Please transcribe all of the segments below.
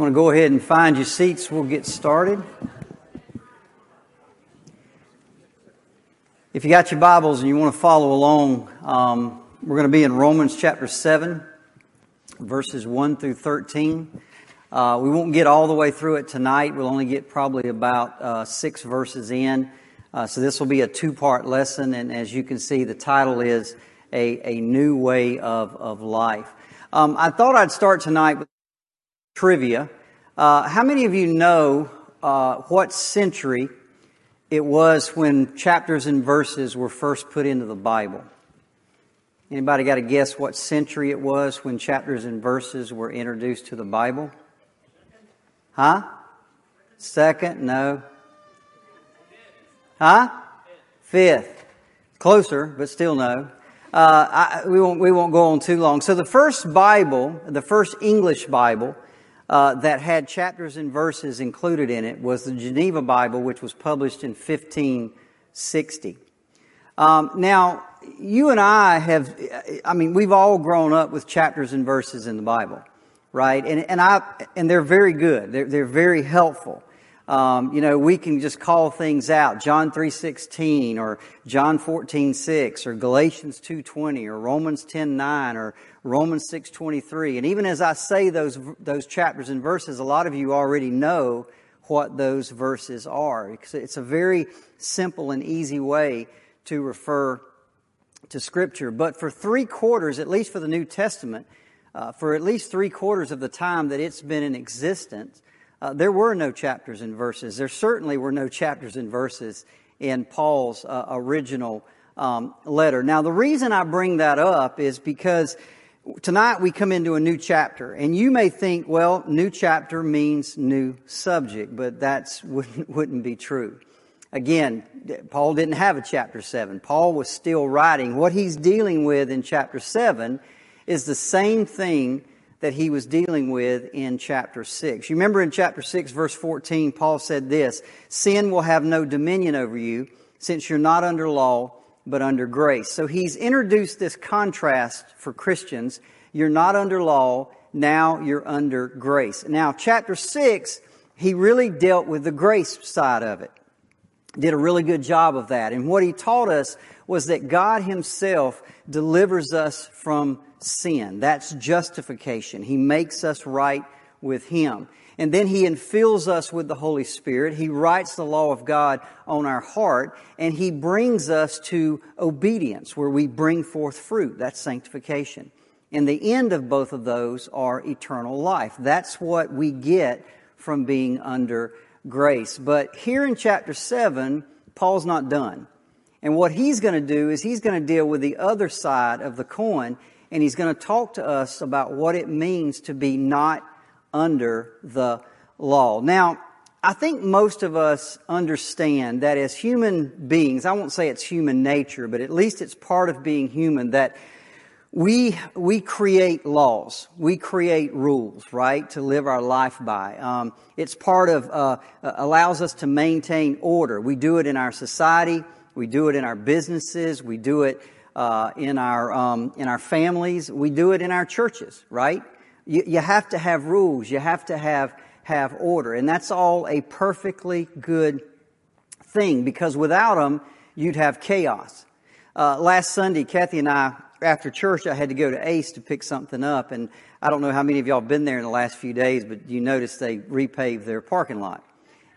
Want to go ahead and find your seats, we'll get started. If you got your Bibles and you want to follow along, um, we're going to be in Romans chapter 7, verses 1 through 13. Uh, we won't get all the way through it tonight. We'll only get probably about uh, six verses in. Uh, so this will be a two part lesson, and as you can see, the title is A, a New Way of, of Life. Um, I thought I'd start tonight with trivia. Uh, how many of you know uh, what century it was when chapters and verses were first put into the Bible? Anybody got to guess what century it was when chapters and verses were introduced to the Bible? Huh? Second? No. Huh? Fifth. Closer, but still no. Uh, I, we won't we won't go on too long. So the first Bible, the first English Bible, uh, that had chapters and verses included in it was the Geneva Bible, which was published in 1560. Um, now, you and I have, I mean, we've all grown up with chapters and verses in the Bible, right? And, and I, and they're very good. They're, they're very helpful. Um, you know, we can just call things out. John 3.16 or John 14.6 or Galatians 2.20 or Romans 10.9 or Romans 6.23. And even as I say those, those chapters and verses, a lot of you already know what those verses are. It's a very simple and easy way to refer to Scripture. But for three quarters, at least for the New Testament, uh, for at least three quarters of the time that it's been in existence, uh, there were no chapters and verses. There certainly were no chapters and verses in Paul's uh, original um, letter. Now, the reason I bring that up is because tonight we come into a new chapter, and you may think, well, new chapter means new subject, but that wouldn't, wouldn't be true. Again, Paul didn't have a chapter 7. Paul was still writing. What he's dealing with in chapter 7 is the same thing that he was dealing with in chapter 6. You remember in chapter 6, verse 14, Paul said this Sin will have no dominion over you, since you're not under law, but under grace. So he's introduced this contrast for Christians. You're not under law, now you're under grace. Now, chapter 6, he really dealt with the grace side of it. Did a really good job of that. And what he taught us was that God himself delivers us from sin. That's justification. He makes us right with Him. And then He infills us with the Holy Spirit. He writes the law of God on our heart, and He brings us to obedience, where we bring forth fruit. That's sanctification. And the end of both of those are eternal life. That's what we get from being under grace. But here in chapter 7, Paul's not done. And what he's going to do is he's going to deal with the other side of the coin and he's going to talk to us about what it means to be not under the law. Now, I think most of us understand that as human beings, I won't say it's human nature, but at least it's part of being human that we, we create laws. We create rules, right, to live our life by. Um, it's part of, uh, allows us to maintain order. We do it in our society. We do it in our businesses. We do it uh, in our um, in our families. We do it in our churches, right? You, you have to have rules. You have to have have order, and that's all a perfectly good thing because without them, you'd have chaos. Uh, last Sunday, Kathy and I, after church, I had to go to Ace to pick something up, and I don't know how many of y'all have been there in the last few days, but you noticed they repaved their parking lot,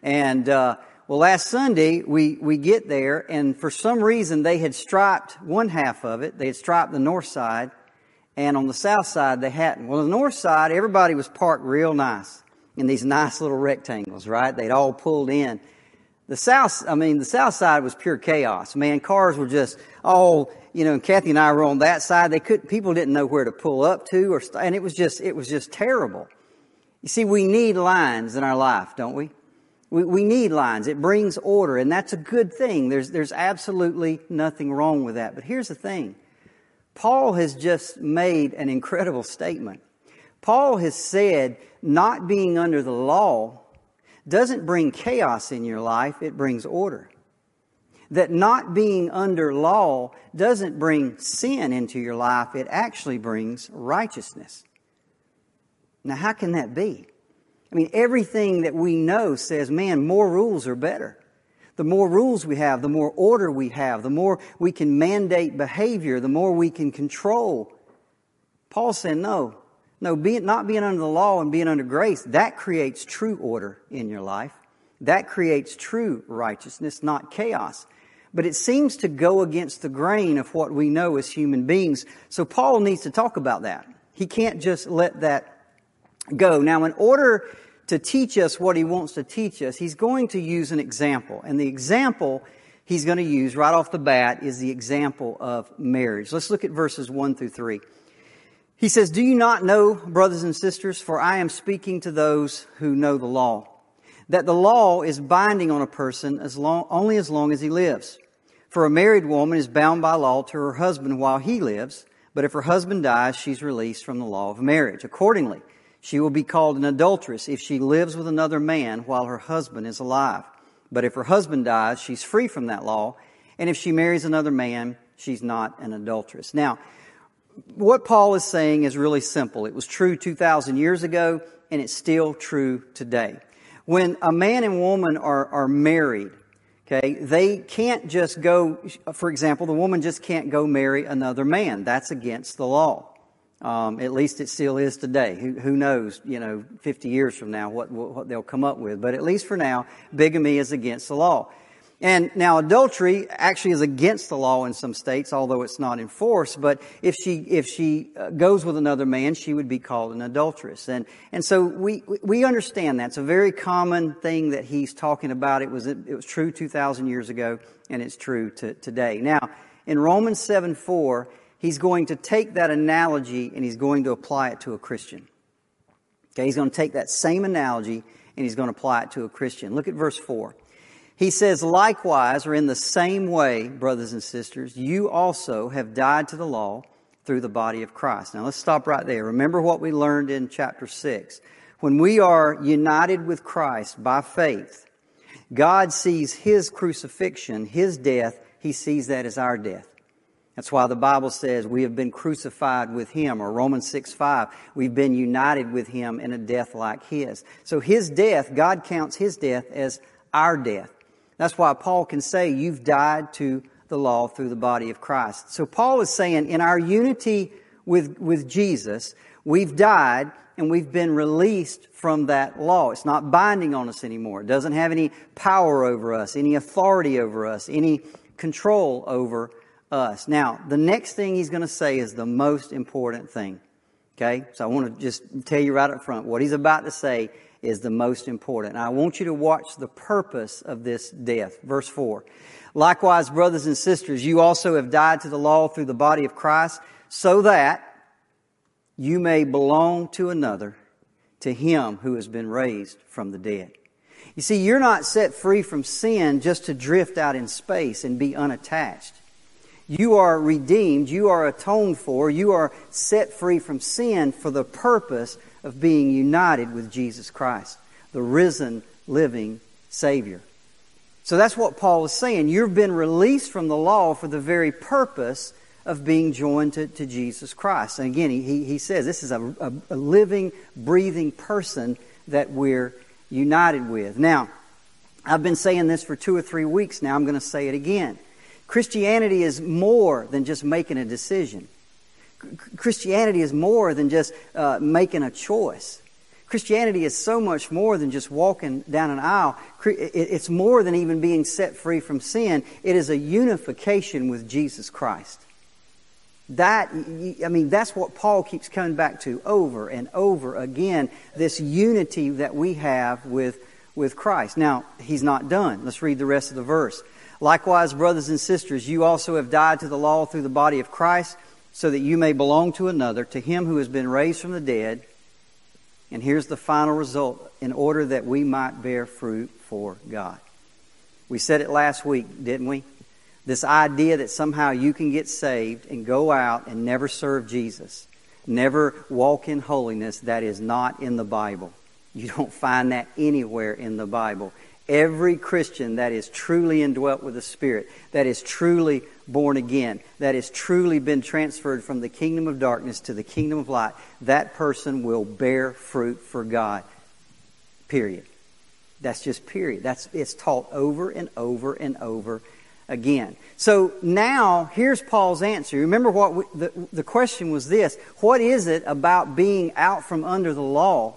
and. Uh, well, last Sunday, we, we get there, and for some reason, they had striped one half of it. They had striped the north side, and on the south side, they hadn't. Well, on the north side, everybody was parked real nice in these nice little rectangles, right? They'd all pulled in. The south, I mean, the south side was pure chaos. Man, cars were just all, you know, and Kathy and I were on that side. They couldn't. people didn't know where to pull up to or, and it was just, it was just terrible. You see, we need lines in our life, don't we? We, we need lines. It brings order, and that's a good thing. There's, there's absolutely nothing wrong with that. But here's the thing Paul has just made an incredible statement. Paul has said not being under the law doesn't bring chaos in your life, it brings order. That not being under law doesn't bring sin into your life, it actually brings righteousness. Now, how can that be? I mean, everything that we know says, man, more rules are better. The more rules we have, the more order we have, the more we can mandate behavior, the more we can control. Paul said, no, no, being, not being under the law and being under grace, that creates true order in your life. That creates true righteousness, not chaos. But it seems to go against the grain of what we know as human beings. So Paul needs to talk about that. He can't just let that go. Now, in order to teach us what he wants to teach us, he's going to use an example. And the example he's going to use right off the bat is the example of marriage. Let's look at verses 1 through 3. He says, Do you not know, brothers and sisters, for I am speaking to those who know the law, that the law is binding on a person as long, only as long as he lives. For a married woman is bound by law to her husband while he lives, but if her husband dies, she's released from the law of marriage. Accordingly, she will be called an adulteress if she lives with another man while her husband is alive. But if her husband dies, she's free from that law. And if she marries another man, she's not an adulteress. Now, what Paul is saying is really simple. It was true 2,000 years ago, and it's still true today. When a man and woman are, are married, okay, they can't just go, for example, the woman just can't go marry another man. That's against the law. Um, at least it still is today. Who, who, knows, you know, 50 years from now what, what they'll come up with. But at least for now, bigamy is against the law. And now adultery actually is against the law in some states, although it's not enforced. But if she, if she uh, goes with another man, she would be called an adulteress. And, and so we, we understand that. It's a very common thing that he's talking about. It was, it was true 2,000 years ago, and it's true to, today. Now, in Romans 7 4, he's going to take that analogy and he's going to apply it to a Christian. Okay, he's going to take that same analogy and he's going to apply it to a Christian. Look at verse 4. He says, likewise, or in the same way, brothers and sisters, you also have died to the law through the body of Christ. Now let's stop right there. Remember what we learned in chapter 6. When we are united with Christ by faith, God sees His crucifixion, His death, He sees that as our death. That's why the Bible says we have been crucified with Him, or Romans 6 5, we've been united with Him in a death like His. So His death, God counts His death as our death. That's why Paul can say, You've died to the law through the body of Christ. So Paul is saying, in our unity with, with Jesus, we've died and we've been released from that law. It's not binding on us anymore. It doesn't have any power over us, any authority over us, any control over us. Now, the next thing he's going to say is the most important thing. Okay? So I want to just tell you right up front what he's about to say is the most important. And I want you to watch the purpose of this death. Verse 4. Likewise, brothers and sisters, you also have died to the law through the body of Christ, so that you may belong to another, to him who has been raised from the dead. You see, you're not set free from sin just to drift out in space and be unattached. You are redeemed, you are atoned for, you are set free from sin for the purpose of being united with Jesus Christ, the risen, living Savior. So that's what Paul is saying. You've been released from the law for the very purpose of being joined to, to Jesus Christ. And again, he, he says this is a, a, a living, breathing person that we're united with. Now, I've been saying this for two or three weeks now. I'm going to say it again. Christianity is more than just making a decision. Christianity is more than just uh, making a choice. Christianity is so much more than just walking down an aisle. It's more than even being set free from sin. It is a unification with Jesus Christ. That, I mean, that's what Paul keeps coming back to over and over again. This unity that we have with, with Christ. Now, he's not done. Let's read the rest of the verse. Likewise, brothers and sisters, you also have died to the law through the body of Christ, so that you may belong to another, to him who has been raised from the dead. And here's the final result in order that we might bear fruit for God. We said it last week, didn't we? This idea that somehow you can get saved and go out and never serve Jesus, never walk in holiness, that is not in the Bible. You don't find that anywhere in the Bible. Every Christian that is truly indwelt with the Spirit, that is truly born again, that has truly been transferred from the kingdom of darkness to the kingdom of light, that person will bear fruit for God. Period. That's just period. That's it's taught over and over and over again. So now here's Paul's answer. Remember what we, the the question was this: What is it about being out from under the law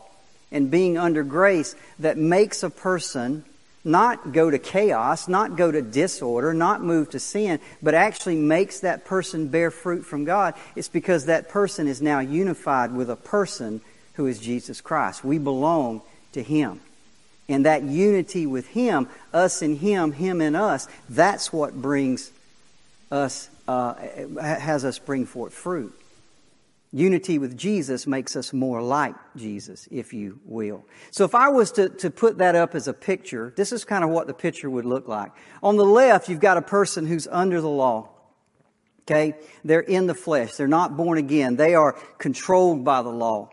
and being under grace that makes a person not go to chaos, not go to disorder, not move to sin, but actually makes that person bear fruit from God? It's because that person is now unified with a person who is Jesus Christ. We belong to Him. And that unity with Him, us and Him, Him and us, that's what brings us, uh, has us bring forth fruit. Unity with Jesus makes us more like Jesus, if you will. So if I was to, to put that up as a picture, this is kind of what the picture would look like. On the left, you've got a person who's under the law. Okay? They're in the flesh. They're not born again. They are controlled by the law.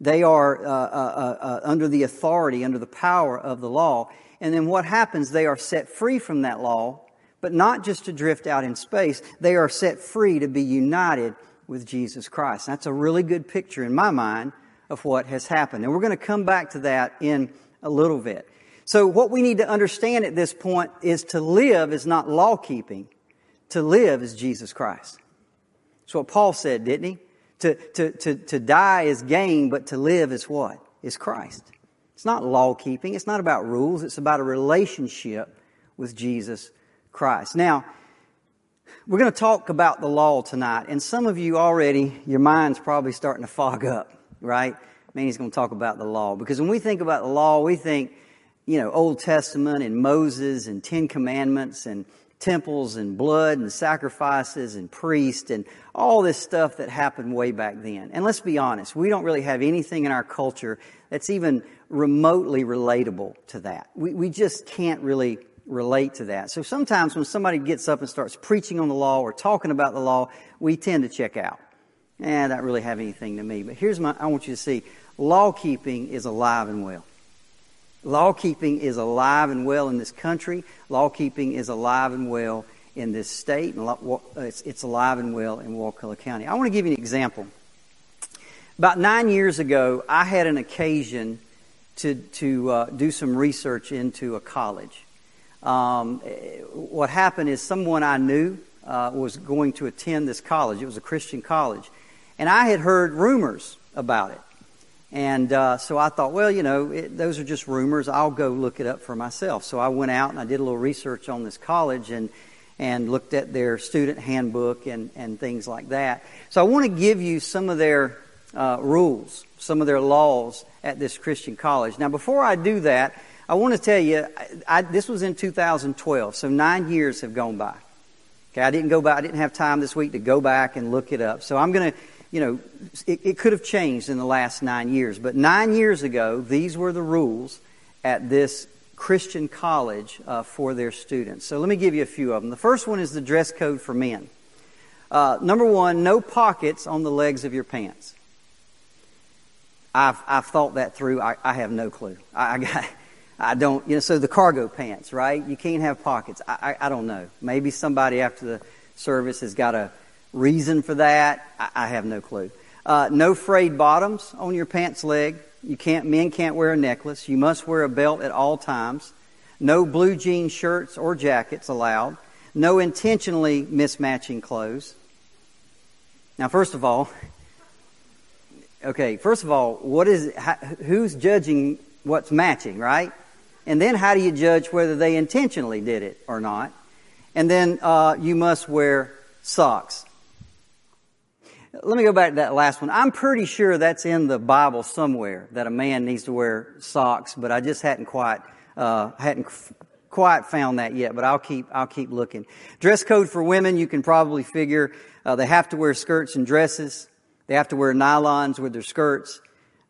They are uh, uh, uh, uh, under the authority, under the power of the law. And then what happens? They are set free from that law, but not just to drift out in space. They are set free to be united with Jesus Christ. That's a really good picture in my mind of what has happened. And we're going to come back to that in a little bit. So what we need to understand at this point is to live is not law keeping. To live is Jesus Christ. That's what Paul said, didn't he? To, to, to, to die is gain, but to live is what? Is Christ. It's not law keeping. It's not about rules. It's about a relationship with Jesus Christ. Now, we're going to talk about the law tonight. And some of you already, your mind's probably starting to fog up, right? Man, he's going to talk about the law. Because when we think about the law, we think, you know, Old Testament and Moses and Ten Commandments and temples and blood and sacrifices and priests and all this stuff that happened way back then. And let's be honest, we don't really have anything in our culture that's even remotely relatable to that. We, we just can't really relate to that. So sometimes when somebody gets up and starts preaching on the law or talking about the law, we tend to check out. And that really have anything to me. But here's my, I want you to see, law keeping is alive and well. Law keeping is alive and well in this country. Law keeping is alive and well in this state. And it's alive and well in Wakulla County. I want to give you an example. About nine years ago, I had an occasion to, to uh, do some research into a college. Um, what happened is someone I knew uh, was going to attend this college. It was a Christian college. And I had heard rumors about it. And uh, so I thought, well, you know, it, those are just rumors. I'll go look it up for myself. So I went out and I did a little research on this college and and looked at their student handbook and, and things like that. So I want to give you some of their uh, rules, some of their laws at this Christian college. Now, before I do that, I want to tell you, I, I, this was in 2012, so nine years have gone by. Okay, I didn't go back, I didn't have time this week to go back and look it up. So I'm going to you know, it, it could have changed in the last nine years. But nine years ago, these were the rules at this Christian college uh, for their students. So let me give you a few of them. The first one is the dress code for men. Uh, number one, no pockets on the legs of your pants. I've, I've thought that through. I, I have no clue. I, I, got, I don't, you know, so the cargo pants, right? You can't have pockets. I, I, I don't know. Maybe somebody after the service has got a Reason for that, I, I have no clue. Uh, no frayed bottoms on your pants leg. You can't, men can't wear a necklace. You must wear a belt at all times. No blue jean shirts or jackets allowed. No intentionally mismatching clothes. Now, first of all, okay, first of all, what is, who's judging what's matching, right? And then how do you judge whether they intentionally did it or not? And then uh, you must wear socks. Let me go back to that last one. I'm pretty sure that's in the Bible somewhere that a man needs to wear socks, but I just hadn't quite uh, hadn't quite found that yet. But I'll keep I'll keep looking. Dress code for women, you can probably figure uh, they have to wear skirts and dresses. They have to wear nylons with their skirts.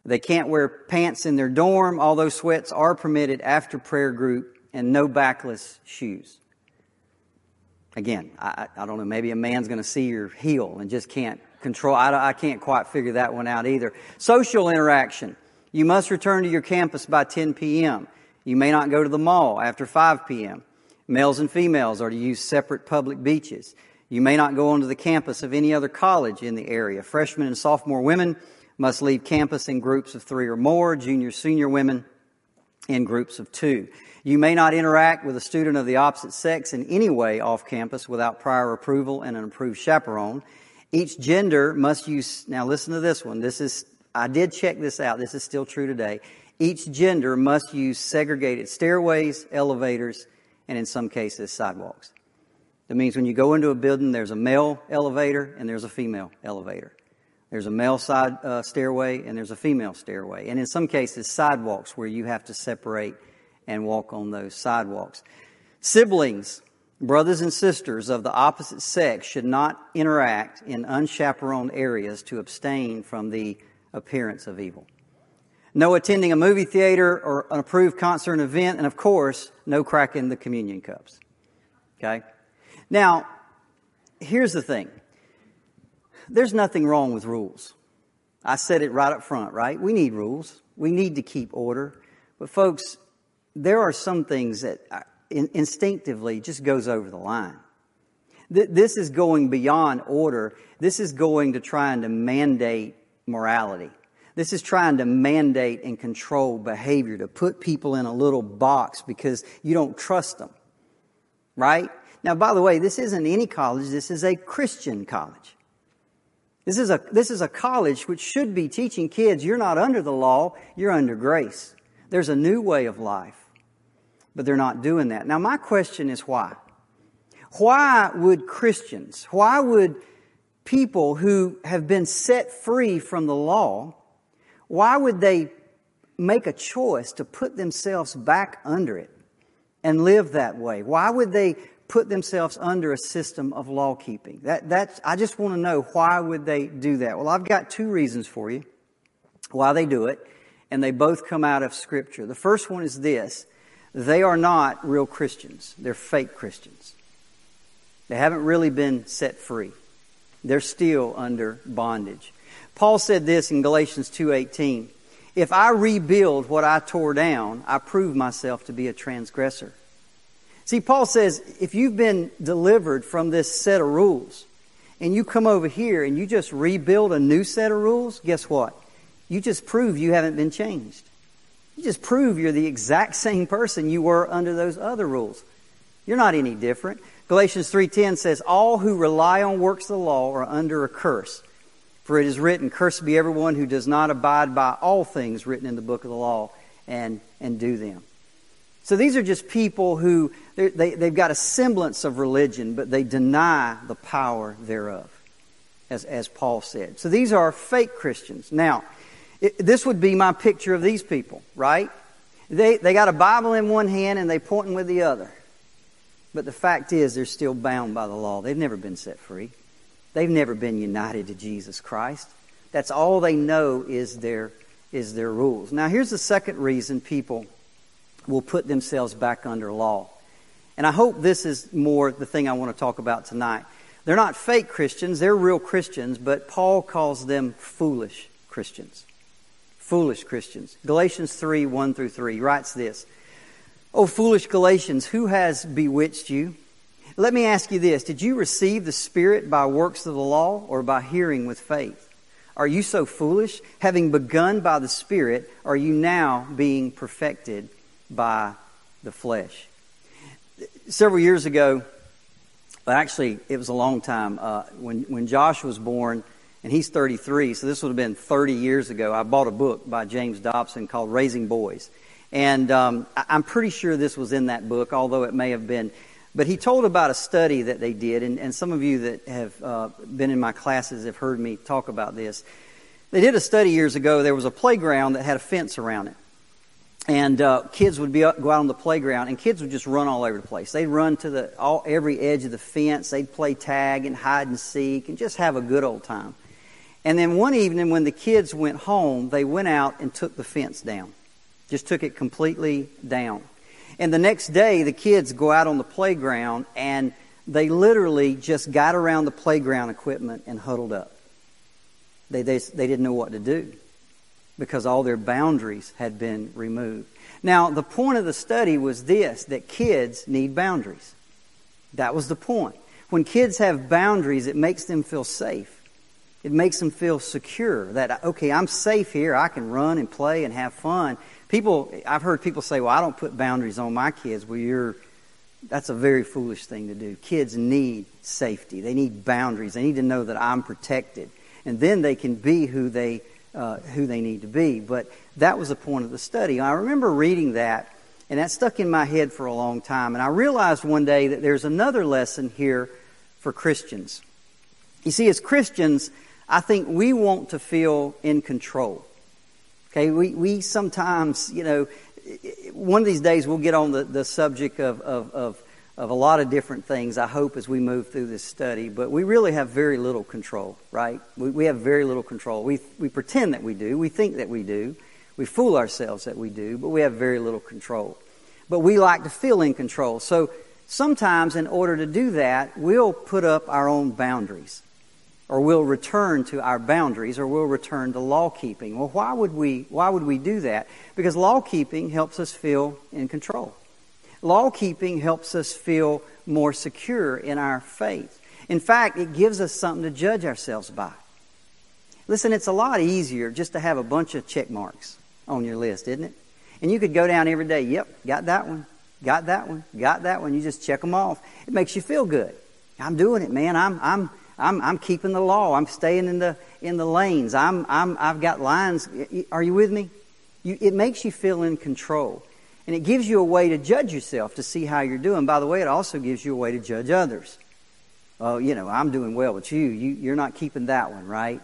They can't wear pants in their dorm, although sweats are permitted after prayer group, and no backless shoes. Again, I, I don't know, maybe a man's going to see your heel and just can't control. I, I can't quite figure that one out either. Social interaction. You must return to your campus by 10 p.m. You may not go to the mall after 5 p.m. Males and females are to use separate public beaches. You may not go onto the campus of any other college in the area. Freshmen and sophomore women must leave campus in groups of three or more. Junior, senior women in groups of two. You may not interact with a student of the opposite sex in any way off campus without prior approval and an approved chaperone. Each gender must use, now listen to this one. This is, I did check this out. This is still true today. Each gender must use segregated stairways, elevators, and in some cases, sidewalks. That means when you go into a building, there's a male elevator and there's a female elevator. There's a male side uh, stairway and there's a female stairway. And in some cases, sidewalks where you have to separate and walk on those sidewalks. Siblings, brothers and sisters of the opposite sex should not interact in unchaperoned areas to abstain from the appearance of evil. No attending a movie theater or an approved concert event, and of course, no cracking the communion cups. Okay? Now, here's the thing. There's nothing wrong with rules. I said it right up front, right? We need rules. We need to keep order. But folks, there are some things that uh, instinctively just goes over the line. This is going beyond order. This is going to trying to mandate morality. This is trying to mandate and control behavior, to put people in a little box because you don't trust them. Right? Now, by the way, this isn't any college. This is a Christian college. This is a, this is a college which should be teaching kids you're not under the law, you're under grace. There's a new way of life. But they're not doing that. Now, my question is why? Why would Christians, why would people who have been set free from the law why would they make a choice to put themselves back under it and live that way? Why would they put themselves under a system of law keeping? That, that's, I just want to know why would they do that? Well, I've got two reasons for you why they do it, and they both come out of Scripture. The first one is this they are not real Christians, they're fake Christians. They haven't really been set free. They're still under bondage. Paul said this in Galatians 2:18. If I rebuild what I tore down, I prove myself to be a transgressor. See, Paul says, if you've been delivered from this set of rules, and you come over here and you just rebuild a new set of rules, guess what? You just prove you haven't been changed. You just prove you're the exact same person you were under those other rules. You're not any different. Galatians 3:10 says, "All who rely on works of the law are under a curse." For it is written, Cursed be everyone who does not abide by all things written in the book of the law and, and do them. So these are just people who, they, they've got a semblance of religion, but they deny the power thereof, as, as Paul said. So these are fake Christians. Now, it, this would be my picture of these people, right? They, they got a Bible in one hand and they pointing with the other. But the fact is, they're still bound by the law. They've never been set free. They've never been united to Jesus Christ. That's all they know is their, is their rules. Now, here's the second reason people will put themselves back under law. And I hope this is more the thing I want to talk about tonight. They're not fake Christians, they're real Christians, but Paul calls them foolish Christians. Foolish Christians. Galatians 3 1 through 3 he writes this O foolish Galatians, who has bewitched you? Let me ask you this. Did you receive the Spirit by works of the law or by hearing with faith? Are you so foolish? Having begun by the Spirit, are you now being perfected by the flesh? Several years ago, actually, it was a long time, uh, when, when Josh was born, and he's 33, so this would have been 30 years ago, I bought a book by James Dobson called Raising Boys. And um, I'm pretty sure this was in that book, although it may have been. But he told about a study that they did, and, and some of you that have uh, been in my classes have heard me talk about this. They did a study years ago. There was a playground that had a fence around it. And uh, kids would be up, go out on the playground, and kids would just run all over the place. They'd run to the all, every edge of the fence. They'd play tag and hide and seek, and just have a good old time. And then one evening, when the kids went home, they went out and took the fence down. Just took it completely down. And the next day, the kids go out on the playground and they literally just got around the playground equipment and huddled up. They, they, they didn't know what to do because all their boundaries had been removed. Now, the point of the study was this that kids need boundaries. That was the point. When kids have boundaries, it makes them feel safe. It makes them feel secure that, okay, I'm safe here. I can run and play and have fun People, I've heard people say, well, I don't put boundaries on my kids. Well, you're, that's a very foolish thing to do. Kids need safety. They need boundaries. They need to know that I'm protected. And then they can be who they, uh, who they need to be. But that was the point of the study. I remember reading that, and that stuck in my head for a long time. And I realized one day that there's another lesson here for Christians. You see, as Christians, I think we want to feel in control. Okay, we, we sometimes, you know, one of these days we'll get on the, the subject of, of, of, of a lot of different things, I hope, as we move through this study, but we really have very little control, right? We, we have very little control. We, we pretend that we do, we think that we do, we fool ourselves that we do, but we have very little control. But we like to feel in control. So sometimes, in order to do that, we'll put up our own boundaries or we'll return to our boundaries or we'll return to law keeping. Well, why would we why would we do that? Because law keeping helps us feel in control. Law keeping helps us feel more secure in our faith. In fact, it gives us something to judge ourselves by. Listen, it's a lot easier just to have a bunch of check marks on your list, isn't it? And you could go down every day, yep, got that one, got that one, got that one. You just check them off. It makes you feel good. I'm doing it, man. I'm, I'm, I'm, I'm keeping the law. I'm staying in the, in the lanes. I'm, I'm, I've got lines. Are you with me? You, it makes you feel in control. And it gives you a way to judge yourself to see how you're doing. By the way, it also gives you a way to judge others. Oh, you know, I'm doing well, but you, you you're not keeping that one, right?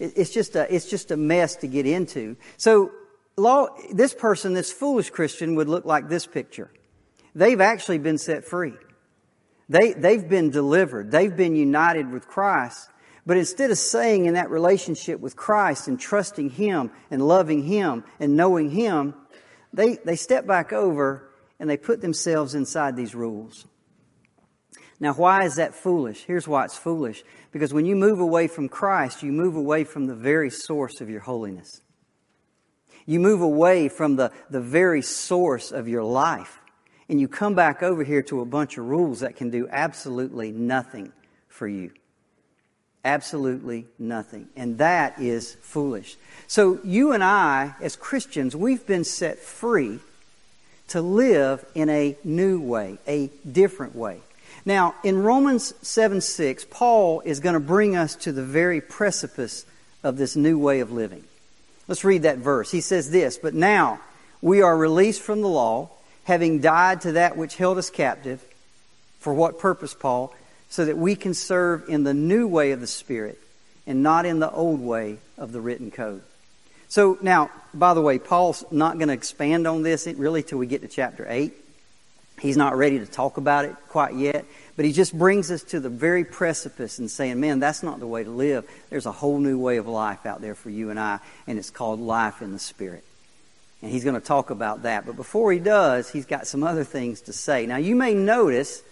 It, it's just a, it's just a mess to get into. So, law, this person, this foolish Christian would look like this picture. They've actually been set free. They, they've been delivered. They've been united with Christ. But instead of staying in that relationship with Christ and trusting Him and loving Him and knowing Him, they, they step back over and they put themselves inside these rules. Now, why is that foolish? Here's why it's foolish. Because when you move away from Christ, you move away from the very source of your holiness. You move away from the, the very source of your life and you come back over here to a bunch of rules that can do absolutely nothing for you. Absolutely nothing. And that is foolish. So you and I, as Christians, we've been set free to live in a new way, a different way. Now, in Romans 7 6, Paul is going to bring us to the very precipice of this new way of living. Let's read that verse. He says this, But now we are released from the law having died to that which held us captive. For what purpose, Paul? So that we can serve in the new way of the Spirit and not in the old way of the written code. So now, by the way, Paul's not going to expand on this really till we get to chapter 8. He's not ready to talk about it quite yet, but he just brings us to the very precipice and saying, man, that's not the way to live. There's a whole new way of life out there for you and I, and it's called life in the Spirit. And he's going to talk about that. But before he does, he's got some other things to say. Now, you may notice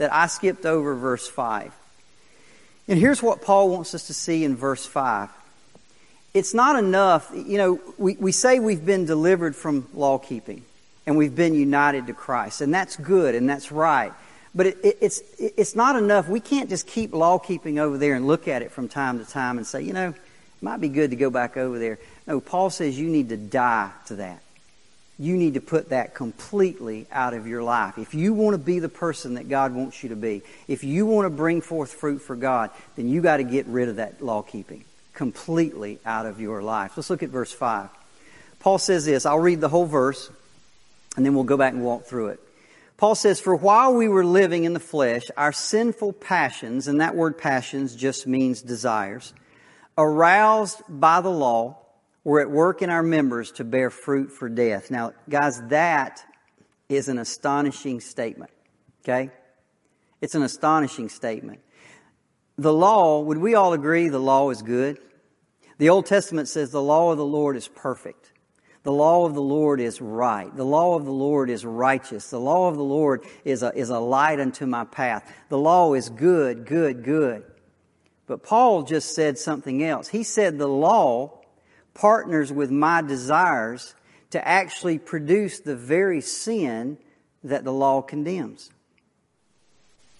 that I skipped over verse 5. And here's what Paul wants us to see in verse 5. It's not enough, you know, we, we say we've been delivered from law keeping and we've been united to Christ. And that's good and that's right. But it, it, it's, it's not enough. We can't just keep law keeping over there and look at it from time to time and say, you know, it might be good to go back over there. No, Paul says you need to die to that. You need to put that completely out of your life. If you want to be the person that God wants you to be, if you want to bring forth fruit for God, then you got to get rid of that law keeping completely out of your life. Let's look at verse 5. Paul says this. I'll read the whole verse and then we'll go back and walk through it. Paul says, For while we were living in the flesh, our sinful passions, and that word passions just means desires, aroused by the law, we're at work in our members to bear fruit for death. Now, guys, that is an astonishing statement. Okay? It's an astonishing statement. The law, would we all agree the law is good? The Old Testament says the law of the Lord is perfect. The law of the Lord is right. The law of the Lord is righteous. The law of the Lord is a, is a light unto my path. The law is good, good, good. But Paul just said something else. He said the law partners with my desires to actually produce the very sin that the law condemns.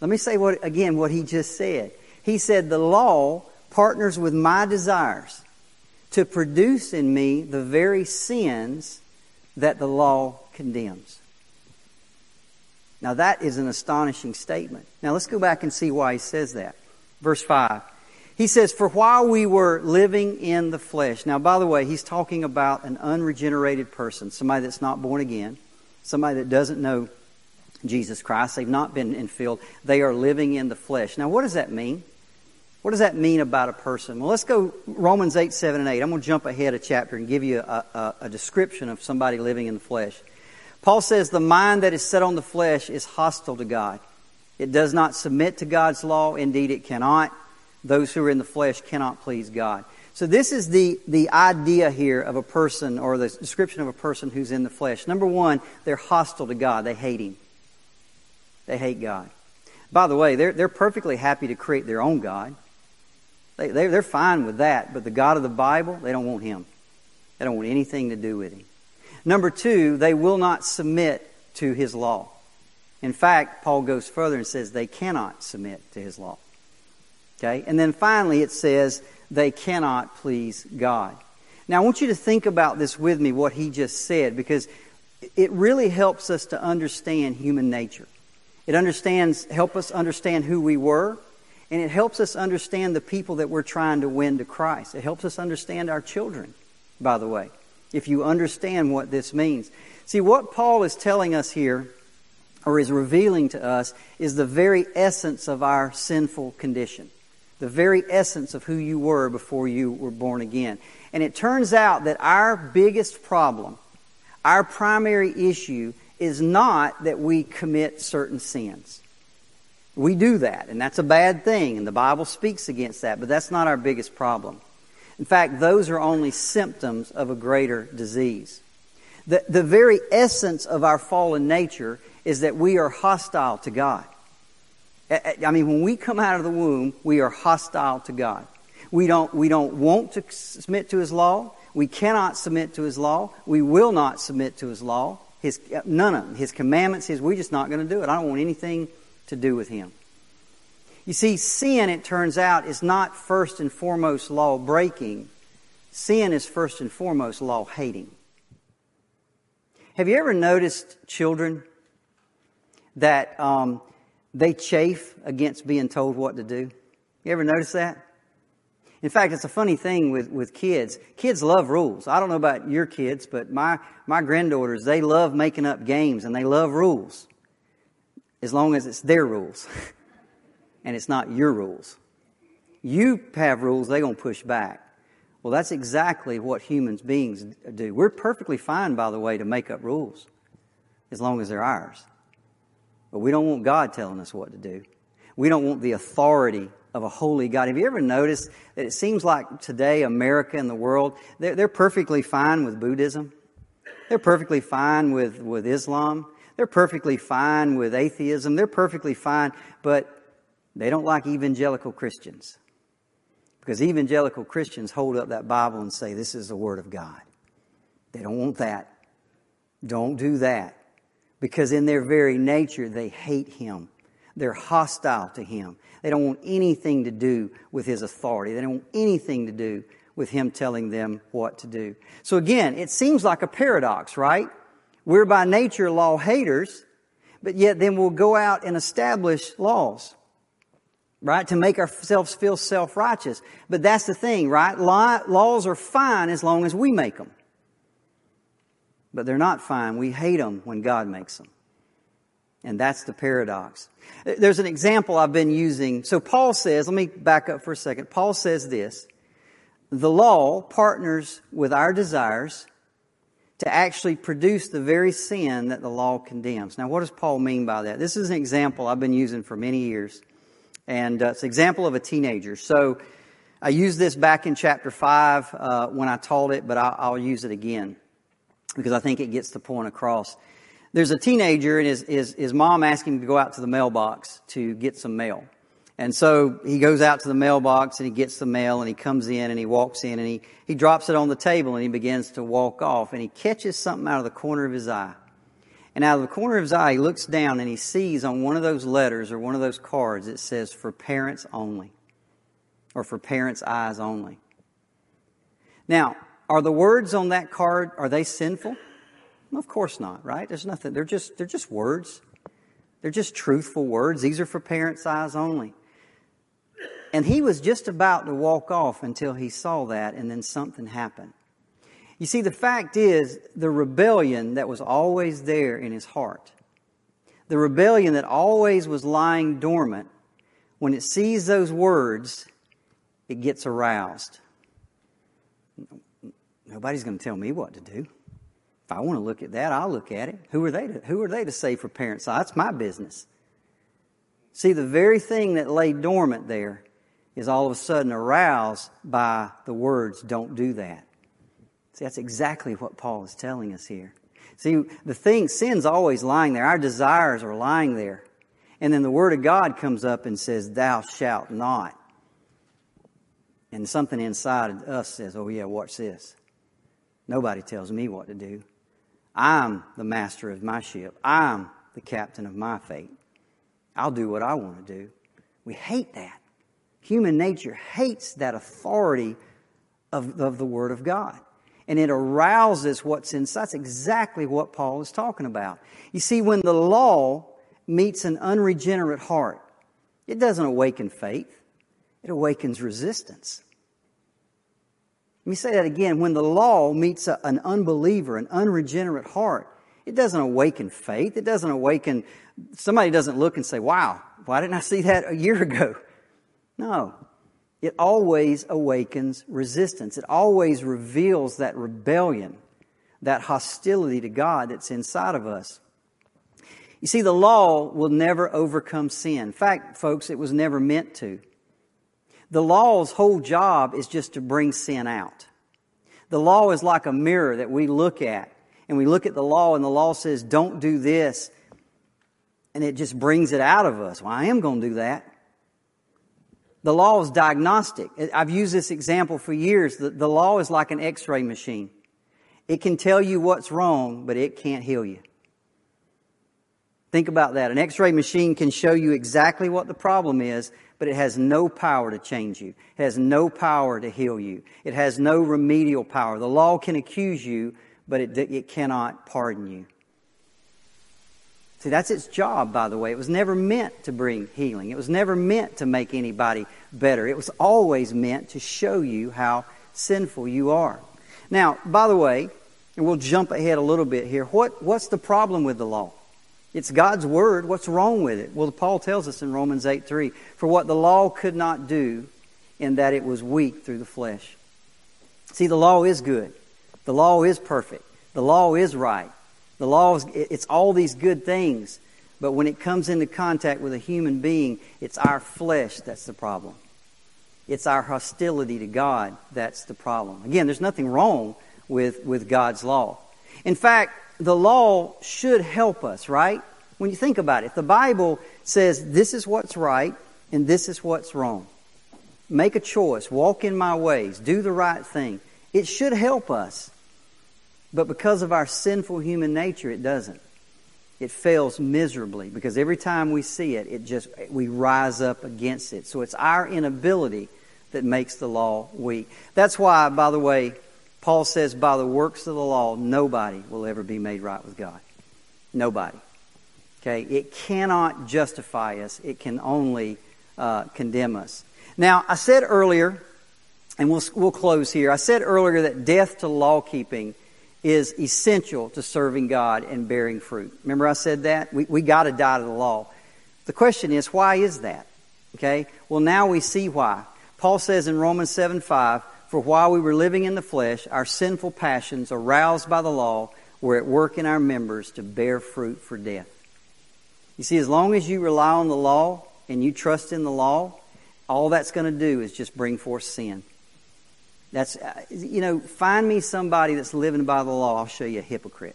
Let me say what, again what he just said. He said the law partners with my desires to produce in me the very sins that the law condemns. Now that is an astonishing statement. Now let's go back and see why he says that. Verse 5. He says, For while we were living in the flesh. Now, by the way, he's talking about an unregenerated person, somebody that's not born again, somebody that doesn't know Jesus Christ. They've not been infilled. They are living in the flesh. Now, what does that mean? What does that mean about a person? Well, let's go Romans 8, 7, and 8. I'm going to jump ahead a chapter and give you a, a, a description of somebody living in the flesh. Paul says, The mind that is set on the flesh is hostile to God. It does not submit to God's law. Indeed, it cannot. Those who are in the flesh cannot please God. So this is the, the idea here of a person or the description of a person who's in the flesh. Number one, they're hostile to God. They hate Him. They hate God. By the way, they're, they're perfectly happy to create their own God. They, they're, they're fine with that, but the God of the Bible, they don't want Him. They don't want anything to do with Him. Number two, they will not submit to His law. In fact, Paul goes further and says they cannot submit to His law. Okay? And then finally, it says they cannot please God. Now, I want you to think about this with me, what he just said, because it really helps us to understand human nature. It understands, help us understand who we were, and it helps us understand the people that we're trying to win to Christ. It helps us understand our children, by the way, if you understand what this means. See, what Paul is telling us here, or is revealing to us, is the very essence of our sinful condition. The very essence of who you were before you were born again. And it turns out that our biggest problem, our primary issue, is not that we commit certain sins. We do that, and that's a bad thing, and the Bible speaks against that, but that's not our biggest problem. In fact, those are only symptoms of a greater disease. The, the very essence of our fallen nature is that we are hostile to God. I mean, when we come out of the womb, we are hostile to God. We don't, we don't want to submit to His law. We cannot submit to His law. We will not submit to His law. His, none of them. His commandments, His, we're just not going to do it. I don't want anything to do with Him. You see, sin, it turns out, is not first and foremost law breaking. Sin is first and foremost law hating. Have you ever noticed children that um, they chafe against being told what to do? You ever notice that? In fact, it's a funny thing with, with kids. Kids love rules. I don't know about your kids, but my, my granddaughters, they love making up games and they love rules. As long as it's their rules. and it's not your rules. You have rules, they're going to push back. Well, that's exactly what humans beings do. We're perfectly fine, by the way, to make up rules as long as they're ours. But we don't want God telling us what to do. We don't want the authority of a holy God. Have you ever noticed that it seems like today, America and the world, they're, they're perfectly fine with Buddhism? They're perfectly fine with, with Islam. They're perfectly fine with atheism. They're perfectly fine, but they don't like evangelical Christians. Because evangelical Christians hold up that Bible and say, This is the Word of God. They don't want that. Don't do that. Because in their very nature, they hate Him. They're hostile to Him. They don't want anything to do with His authority. They don't want anything to do with Him telling them what to do. So again, it seems like a paradox, right? We're by nature law haters, but yet then we'll go out and establish laws right? To make ourselves feel self-righteous. But that's the thing, right? Laws are fine as long as we make them. But they're not fine. We hate them when God makes them. And that's the paradox. There's an example I've been using. So Paul says, let me back up for a second. Paul says this, the law partners with our desires to actually produce the very sin that the law condemns. Now, what does Paul mean by that? This is an example I've been using for many years. And uh, it's an example of a teenager. So I used this back in chapter 5 uh, when I taught it, but I'll, I'll, use it again because I think it gets the point across. There's a teenager, and his, his, his mom asked him to go out to the mailbox to get some mail. And so he goes out to the mailbox and he gets the mail and he comes in and he walks in and he, he drops it on the table and he begins to walk off and he catches something out of the corner of his eye. And out of the corner of his eye, he looks down and he sees on one of those letters or one of those cards, it says, for parents only, or for parents' eyes only. Now, are the words on that card, are they sinful? Of course not, right? There's nothing. They're just, they're just words. They're just truthful words. These are for parents' eyes only. And he was just about to walk off until he saw that, and then something happened. You see, the fact is, the rebellion that was always there in his heart, the rebellion that always was lying dormant, when it sees those words, it gets aroused. Nobody's going to tell me what to do. If I want to look at that, I'll look at it. Who are they to, who are they to say for parents? Ah, that's my business. See, the very thing that lay dormant there is all of a sudden aroused by the words, don't do that. See, that's exactly what Paul is telling us here. See, the thing, sin's always lying there. Our desires are lying there. And then the Word of God comes up and says, Thou shalt not. And something inside of us says, Oh, yeah, watch this. Nobody tells me what to do. I'm the master of my ship. I'm the captain of my fate. I'll do what I want to do. We hate that. Human nature hates that authority of, of the Word of God. And it arouses what's inside. That's exactly what Paul is talking about. You see, when the law meets an unregenerate heart, it doesn't awaken faith, it awakens resistance. Let me say that again. When the law meets a, an unbeliever, an unregenerate heart, it doesn't awaken faith. It doesn't awaken, somebody doesn't look and say, wow, why didn't I see that a year ago? No. It always awakens resistance. It always reveals that rebellion, that hostility to God that's inside of us. You see, the law will never overcome sin. In fact, folks, it was never meant to. The law's whole job is just to bring sin out. The law is like a mirror that we look at, and we look at the law, and the law says, don't do this, and it just brings it out of us. Well, I am going to do that. The law is diagnostic. I've used this example for years. The, the law is like an x-ray machine. It can tell you what's wrong, but it can't heal you. Think about that. An x-ray machine can show you exactly what the problem is, but it has no power to change you. It has no power to heal you. It has no remedial power. The law can accuse you, but it, it cannot pardon you. See, that's its job, by the way. It was never meant to bring healing. It was never meant to make anybody better. It was always meant to show you how sinful you are. Now, by the way, and we'll jump ahead a little bit here. What, what's the problem with the law? It's God's word. What's wrong with it? Well, Paul tells us in Romans 8 3 For what the law could not do, in that it was weak through the flesh. See, the law is good. The law is perfect. The law is right. The law is, it's all these good things. But when it comes into contact with a human being, it's our flesh that's the problem. It's our hostility to God that's the problem. Again, there's nothing wrong with, with God's law. In fact, the law should help us, right? When you think about it, the Bible says this is what's right and this is what's wrong. Make a choice, walk in my ways, do the right thing. It should help us. But because of our sinful human nature, it doesn't. It fails miserably because every time we see it, it just, we rise up against it. So it's our inability that makes the law weak. That's why, by the way, Paul says, by the works of the law, nobody will ever be made right with God. Nobody. Okay? It cannot justify us. It can only uh, condemn us. Now, I said earlier, and we'll, we'll close here. I said earlier that death to law keeping is essential to serving God and bearing fruit. Remember I said that? We, we got to die to the law. The question is, why is that? Okay? Well, now we see why. Paul says in Romans 7 5, For while we were living in the flesh, our sinful passions, aroused by the law, were at work in our members to bear fruit for death. You see, as long as you rely on the law and you trust in the law, all that's going to do is just bring forth sin. That's, uh, you know, find me somebody that's living by the law, I'll show you a hypocrite.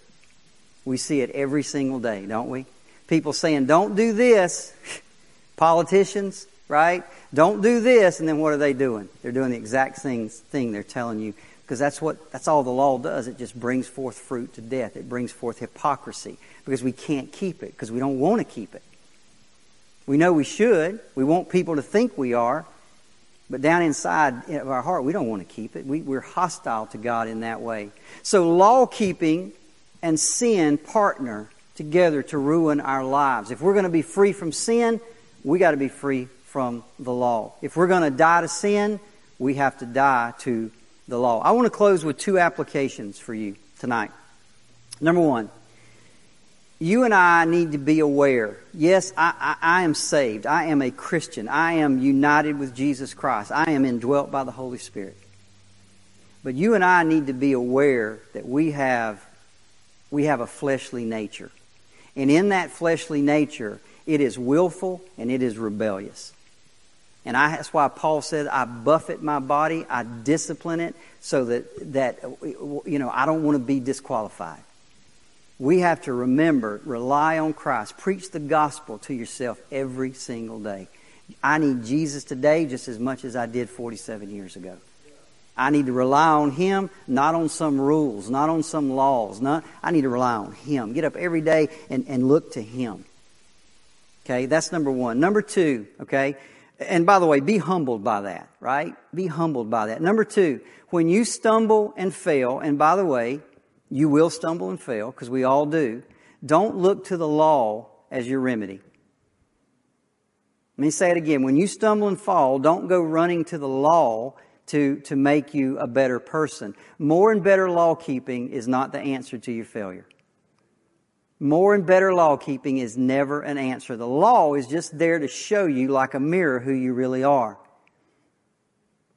We see it every single day, don't we? People saying, don't do this. Politicians, right? Don't do this. And then what are they doing? They're doing the exact same thing they're telling you. Because that's what, that's all the law does. It just brings forth fruit to death. It brings forth hypocrisy. Because we can't keep it. Because we don't want to keep it. We know we should. We want people to think we are. But down inside of our heart, we don't want to keep it. We, we're hostile to God in that way. So law keeping and sin partner together to ruin our lives. If we're going to be free from sin, we got to be free from the law. If we're going to die to sin, we have to die to the law. I want to close with two applications for you tonight. Number one, you and I need to be aware. Yes, I, I, I, am saved. I am a Christian. I am united with Jesus Christ. I am indwelt by the Holy Spirit. But you and I need to be aware that we have, we have a fleshly nature. And in that fleshly nature, it is willful and it is rebellious. And I, that's why Paul said, I buffet my body, I discipline it so that, that, you know, I don't want to be disqualified. We have to remember, rely on Christ. Preach the gospel to yourself every single day. I need Jesus today just as much as I did 47 years ago. I need to rely on Him, not on some rules, not on some laws. Not, I need to rely on Him. Get up every day and, and look to Him. Okay, that's number one. Number two, okay, and by the way, be humbled by that, right? Be humbled by that. Number two, when you stumble and fail, and by the way, you will stumble and fail, because we all do. Don't look to the law as your remedy. Let me say it again. When you stumble and fall, don't go running to the law to, to make you a better person. More and better law keeping is not the answer to your failure. More and better law keeping is never an answer. The law is just there to show you, like a mirror, who you really are.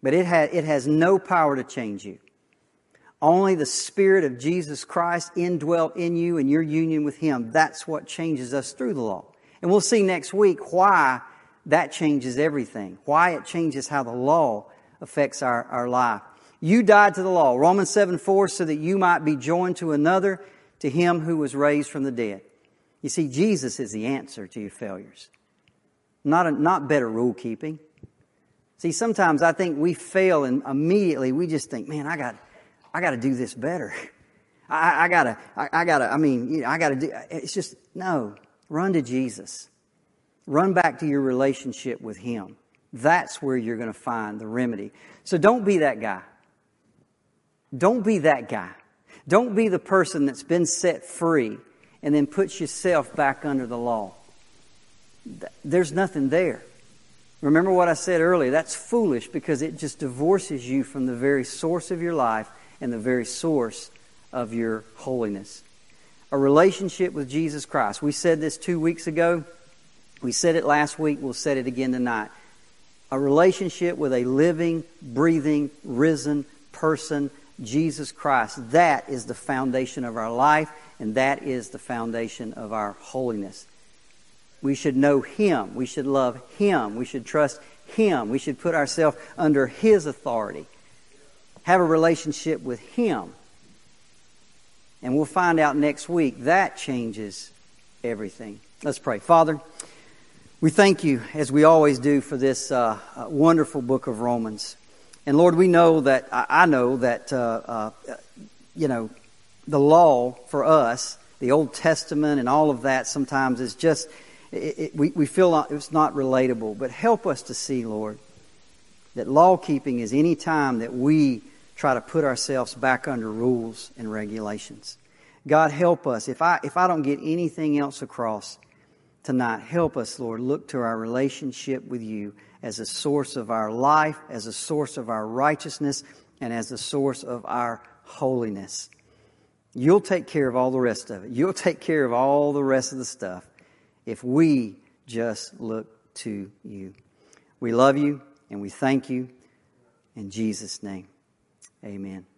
But it, ha- it has no power to change you. Only the Spirit of Jesus Christ indwelt in you and your union with Him. That's what changes us through the law. And we'll see next week why that changes everything, why it changes how the law affects our, our life. You died to the law, Romans 7 4, so that you might be joined to another, to Him who was raised from the dead. You see, Jesus is the answer to your failures, not, a, not better rule keeping. See, sometimes I think we fail and immediately we just think, man, I got, I got to do this better. I, I gotta, I, I, gotta, I mean, you know, I gotta do, it's just, no, run to Jesus. Run back to your relationship with Him. That's where you're going to find the remedy. So don't be that guy. Don't be that guy. Don't be the person that's been set free and then puts yourself back under the law. There's nothing there. Remember what I said earlier? That's foolish because it just divorces you from the very source of your life and the very source of your holiness. A relationship with Jesus Christ. We said this two weeks ago. We said it last week. We'll say it again tonight. A relationship with a living, breathing, risen person, Jesus Christ. That is the foundation of our life, and that is the foundation of our holiness. We should know Him. We should love Him. We should trust Him. We should put ourselves under His authority have a relationship with Him. And we'll find out next week that changes everything. Let's pray. Father, we thank you, as we always do, for this uh, uh, wonderful book of Romans. And Lord, we know that, I know that, uh, uh, you know, the law for us, the Old Testament and all of that sometimes is just, it, it, we, we feel not, it's not relatable. But help us to see, Lord, that law keeping is any time that we try to put ourselves back under rules and regulations. God, help us. If I, if I don't get anything else across tonight, help us, Lord, look to our relationship with you as a source of our life, as a source of our righteousness, and as a source of our holiness. You'll take care of all the rest of it. You'll take care of all the rest of the stuff if we just look to you. We love you and we thank you in Jesus' name. Amen.